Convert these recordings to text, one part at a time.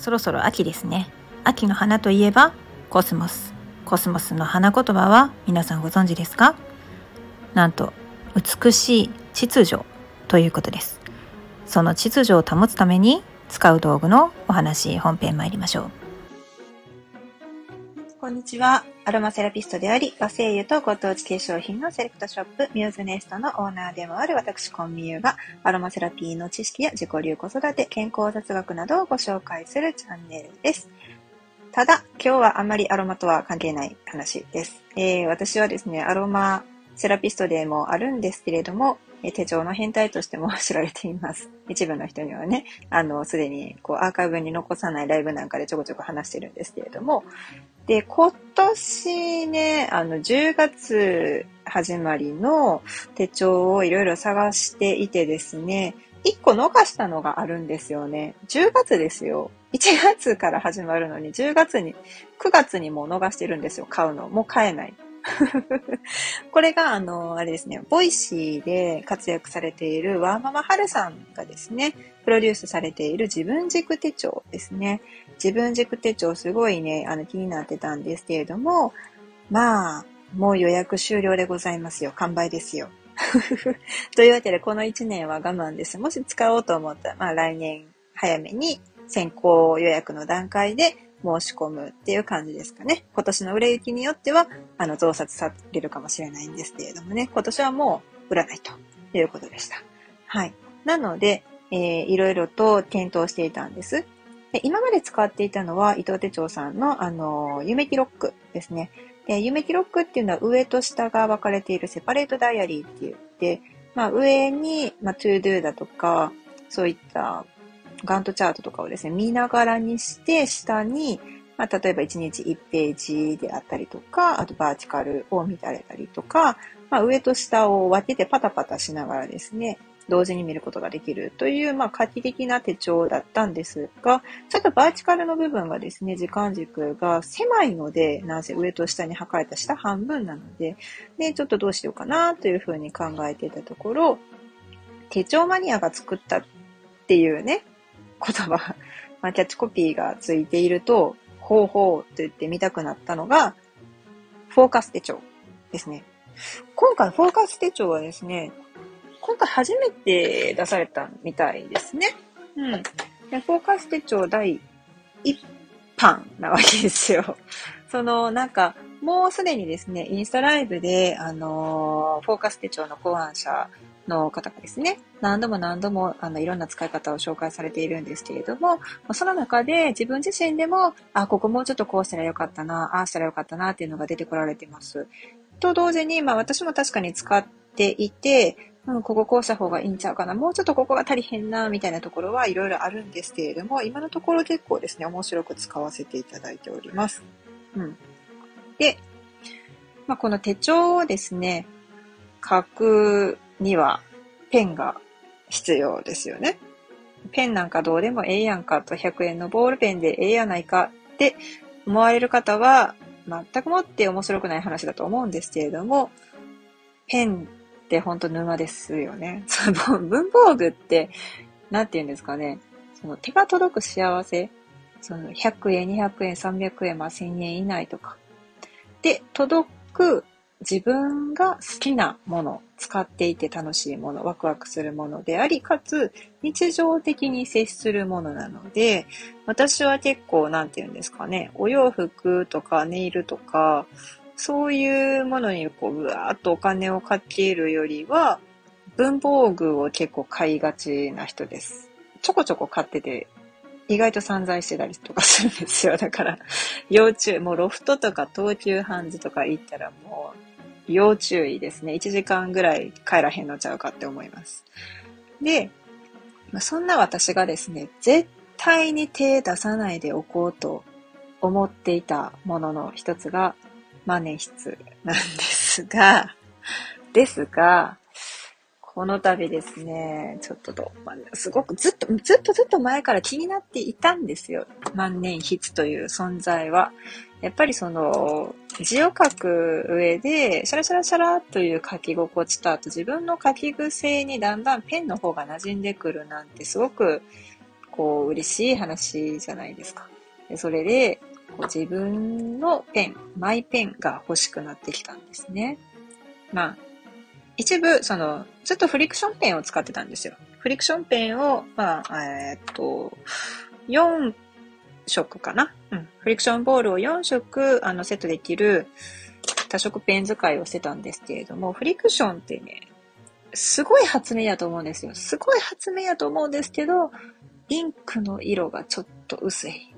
そろそろ秋ですね。秋の花といえばコスモス。コスモスの花言葉は皆さんご存知ですか？なんと美しい秩序ということです。その秩序を保つために使う道具のお話本編参りましょう。んにちは。アロマセラピストであり、和精油とご当地化粧品のセレクトショップ、ミューズネストのオーナーでもある私、コンミユが、アロマセラピーの知識や自己流子育て、健康雑学などをご紹介するチャンネルです。ただ、今日はあまりアロマとは関係ない話です。えー、私はですね、アロマセラピストでもあるんですけれども、手帳の変態としても知られています。一部の人にはね、あの、すでにこうアーカイブに残さないライブなんかでちょこちょこ話してるんですけれども、で、今年ね、あの、10月始まりの手帳をいろいろ探していてですね、1個逃したのがあるんですよね。10月ですよ。1月から始まるのに10月に、9月にもう逃してるんですよ、買うの。もう買えない。これが、あの、あれですね、 Voicy で活躍されているワーママハルさんがですね、プロデュースされている自分軸手帳ですね。自分軸手帳すごいね、あの気になってたんですけれども、まあ、もう予約終了でございますよ。完売ですよ。というわけで、この1年は我慢です。もし使おうと思ったら、まあ来年早めに先行予約の段階で申し込むっていう感じですかね。今年の売れ行きによっては、あの、増刷されるかもしれないんですけれどもね、今年はもう売らないということでした。はい。なので、えー、いろいろと検討していたんです。で今まで使っていたのは、伊藤手帳さんの、あの、ユメキロックですね。で、ユメキロックっていうのは上と下が分かれているセパレートダイアリーって言って、まあ、上に、まあ、 ToDo だとか、そういったガントチャートとかをですね、見ながらにして、下に、まあ、例えば1日1ページであったりとか、あとバーチカルを見られたりとか、まあ、上と下を分けてパタパタしながらですね、同時に見ることができるという、まあ、画期的な手帳だったんですが、ちょっとバーチカルの部分がですね、時間軸が狭いので、なぜ上と下に測れた下半分なので、で、ちょっとどうしようかなというふうに考えていたところ、手帳マニアが作ったっていうね、言葉、まあ、キャッチコピーがついていると、ほうほうと言って見たくなったのが、フォーカス手帳ですね。今回フォーカス手帳はですね、今回初めて出されたみたいですね。うん。でフォーカス手帳第1版なわけですよ。その、なんか、もうすでにですね、インスタライブで、あのー、フォーカス手帳の考案者の方がですね、何度も何度もあのいろんな使い方を紹介されているんですけれども、その中で自分自身でも、あ、ここもうちょっとこうしたらよかったな、ああしたらよかったなっていうのが出てこられています。と同時に、まあ私も確かに使っていて、うん、こここうした方がいいんちゃうかな。もうちょっとここが足りへんな、みたいなところはいろいろあるんですけれども、今のところ結構ですね、面白く使わせていただいております。うん。で、まあ、この手帳をですね、書くにはペンが必要ですよね。ペンなんかどうでもええやんかと100円のボールペンでええやないかって思われる方は全くもって面白くない話だと思うんですけれども、ペンってほんと沼ですよね。その文房具って、なんて言うんですかね。その手が届く幸せ。その100円、200円、300円、まあ1000円以内とか。で、届く自分が好きなもの、使っていて楽しいもの、ワクワクするものであり、かつ日常的に接するものなので、私は結構、なんて言うんですかね、お洋服とかネイルとか、そういうものにこう、ぶわーっとお金をかけるよりは、文房具を結構買いがちな人です。ちょこちょこ買ってて、意外と散財してたりとかするんですよ。だから、幼虫、もうロフトとか東急ハンズとか行ったらもう、要注意ですね。1時間ぐらい帰らへんのちゃうかって思います。で、そんな私がですね、絶対に手出さないでおこうと思っていたものの一つが万年筆なんですが、ですが、この度ですね、ちょっとど、まあ、すごくずっと、ずっとずっと前から気になっていたんですよ。万年筆という存在は。やっぱりその、字を書く上で、シャラシャラシャラという書き心地と、あと自分の書き癖にだんだんペンの方が馴染んでくるなんてすごくこう、嬉しい話じゃないですか。でそれで、こう自分のペン、マイペンが欲しくなってきたんですね。まあ、一部、その、ずっとフリクションペンを使ってたんですよ。フリクションペンを、まあ、えー、っと、4色かな？うん。フリクションボールを4色、あの、セットできる多色ペン使いをしてたんですけれども、フリクションってね、すごい発明やと思うんですよ。すごい発明やと思うんですけど、インクの色がちょっと薄い。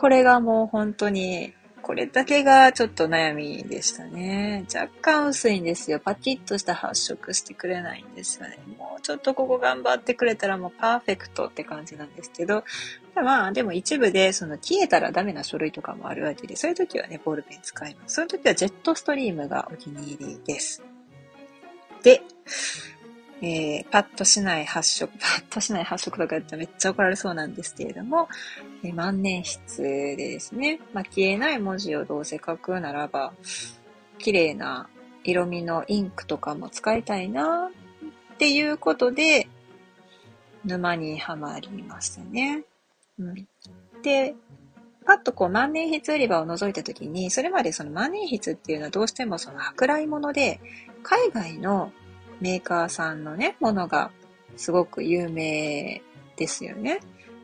これがもう本当にこれだけがちょっと悩みでしたね。若干薄いんですよ。パキッとした発色してくれないんですよね。もうちょっとここ頑張ってくれたらもうパーフェクトって感じなんですけど、まあでも一部でその消えたらダメな書類とかもあるわけで、そういう時はね、ボールペン使います。そういう時はジェットストリームがお気に入りです。で、えー、パッとしない発色、パッとしない発色とか言ったらめっちゃ怒られそうなんですけれども、えー、万年筆でですね、まあ、消えない文字をどうせ書くならば、綺麗な色味のインクとかも使いたいなっていうことで、沼にはまりましたね。うん、で、パッとこう万年筆売り場を覗いた時に、それまでその万年筆っていうのはどうしてもその舶来物で、海外のメーカーさんのね、ものがすごく有名ですよね。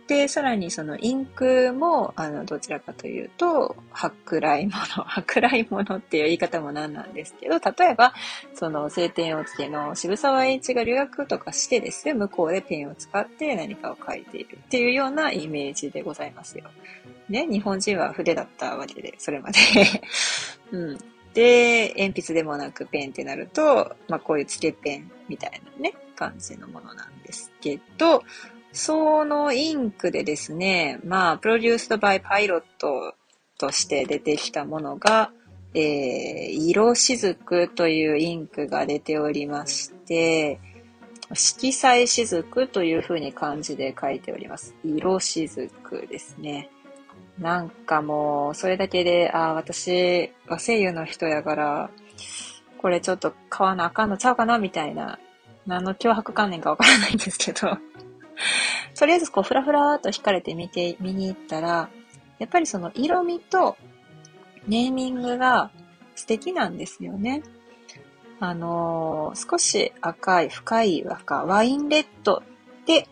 で、さらにそのインクも、あの、どちらかというと、舶来物、舶来物っていう言い方もなんなんですけど、例えば、その、晴天をつけの渋沢栄一が留学とかしてですね、向こうでペンを使って何かを書いているっていうようなイメージでございますよ。ね、日本人は筆だったわけで、それまで うん。で、鉛筆でもなくペンってなると、まあこういうつけペンみたいなね、感じのものなんですけど、そのインクでですね、まあ、プロデュースドバイパイロットとして出てきたものが、えー、色雫というインクが出ておりまして、色彩雫という風に漢字で書いております。色雫ですね。なんかもう、それだけで、ああ、私、和声優の人やから、これちょっと買わなあかんのちゃうかなみたいな、何の脅迫観念かわからないんですけど、とりあえずこう、ふらふらーっと惹かれて見て、見に行ったら、やっぱりその色味とネーミングが素敵なんですよね。あのー、少し赤い、深い赤、ワインレッドで、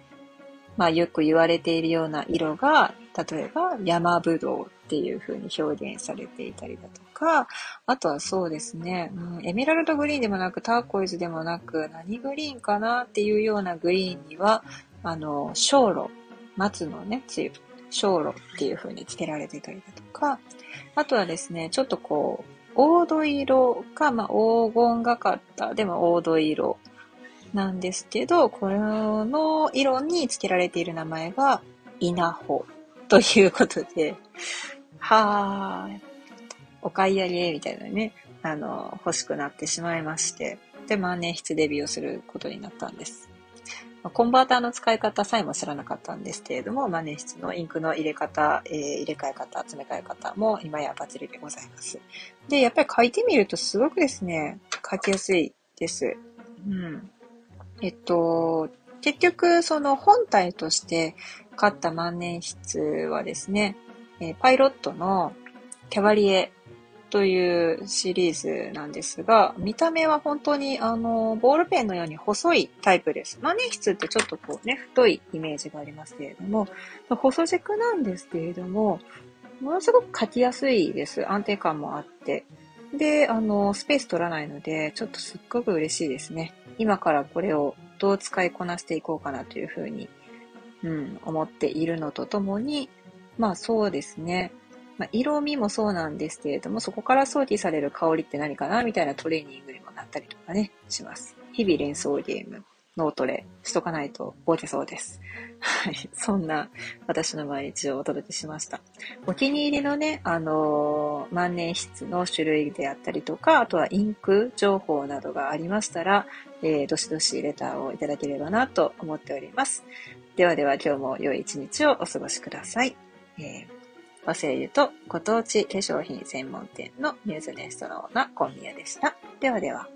まあよく言われているような色が例えば山ぶどうっていう風に表現されていたりだとか、あとはそうですね、うん、エメラルドグリーンでもなくターコイズでもなく何グリーンかなっていうようなグリーンには、あの、小炉、松のね、つゆ、小炉っていう風に付けられてたりだとか、あとはですね、ちょっとこう、黄土色か、まあ、黄金がかった、でも黄土色なんですけど、この色に付けられている名前が、稲穂。ということで、はー、お買い上げみたいなね、あの、欲しくなってしまいまして、で、万年筆デビューをすることになったんです。コンバーターの使い方さえも知らなかったんですけれども、万年筆のインクの入れ方、えー、入れ替え方、詰め替え方も今やバッチリでございます。で、やっぱり書いてみるとすごくですね、書きやすいです。うん。えっと、結局、その本体として買った万年筆はですね、えー、パイロットのキャバリエというシリーズなんですが、見た目は本当にあの、ボールペンのように細いタイプです。万年筆ってちょっとこうね、太いイメージがありますけれども、細軸なんですけれども、ものすごく書きやすいです。安定感もあって。で、あの、スペース取らないので、ちょっとすっごく嬉しいですね。今からこれをどう使いこなしていこうかなというふうにうん、思っているのとともに、まあそうですね。まあ、色味もそうなんですけれども、そこから想起される香りって何かなみたいなトレーニングにもなったりとかね、します。日々連想ゲーム、脳トレしとかないとボケそうです。はい。そんな私の毎日をお届けしました。お気に入りのね、あのー、万年筆の種類であったりとか、あとはインク情報などがありましたら、えー、どしどしレターをいただければなと思っております。ではでは今日も良い一日をお過ごしください。えー、和製油とご当地化粧品専門店のニューズネストのオーナー、コンビヤでした。ではでは。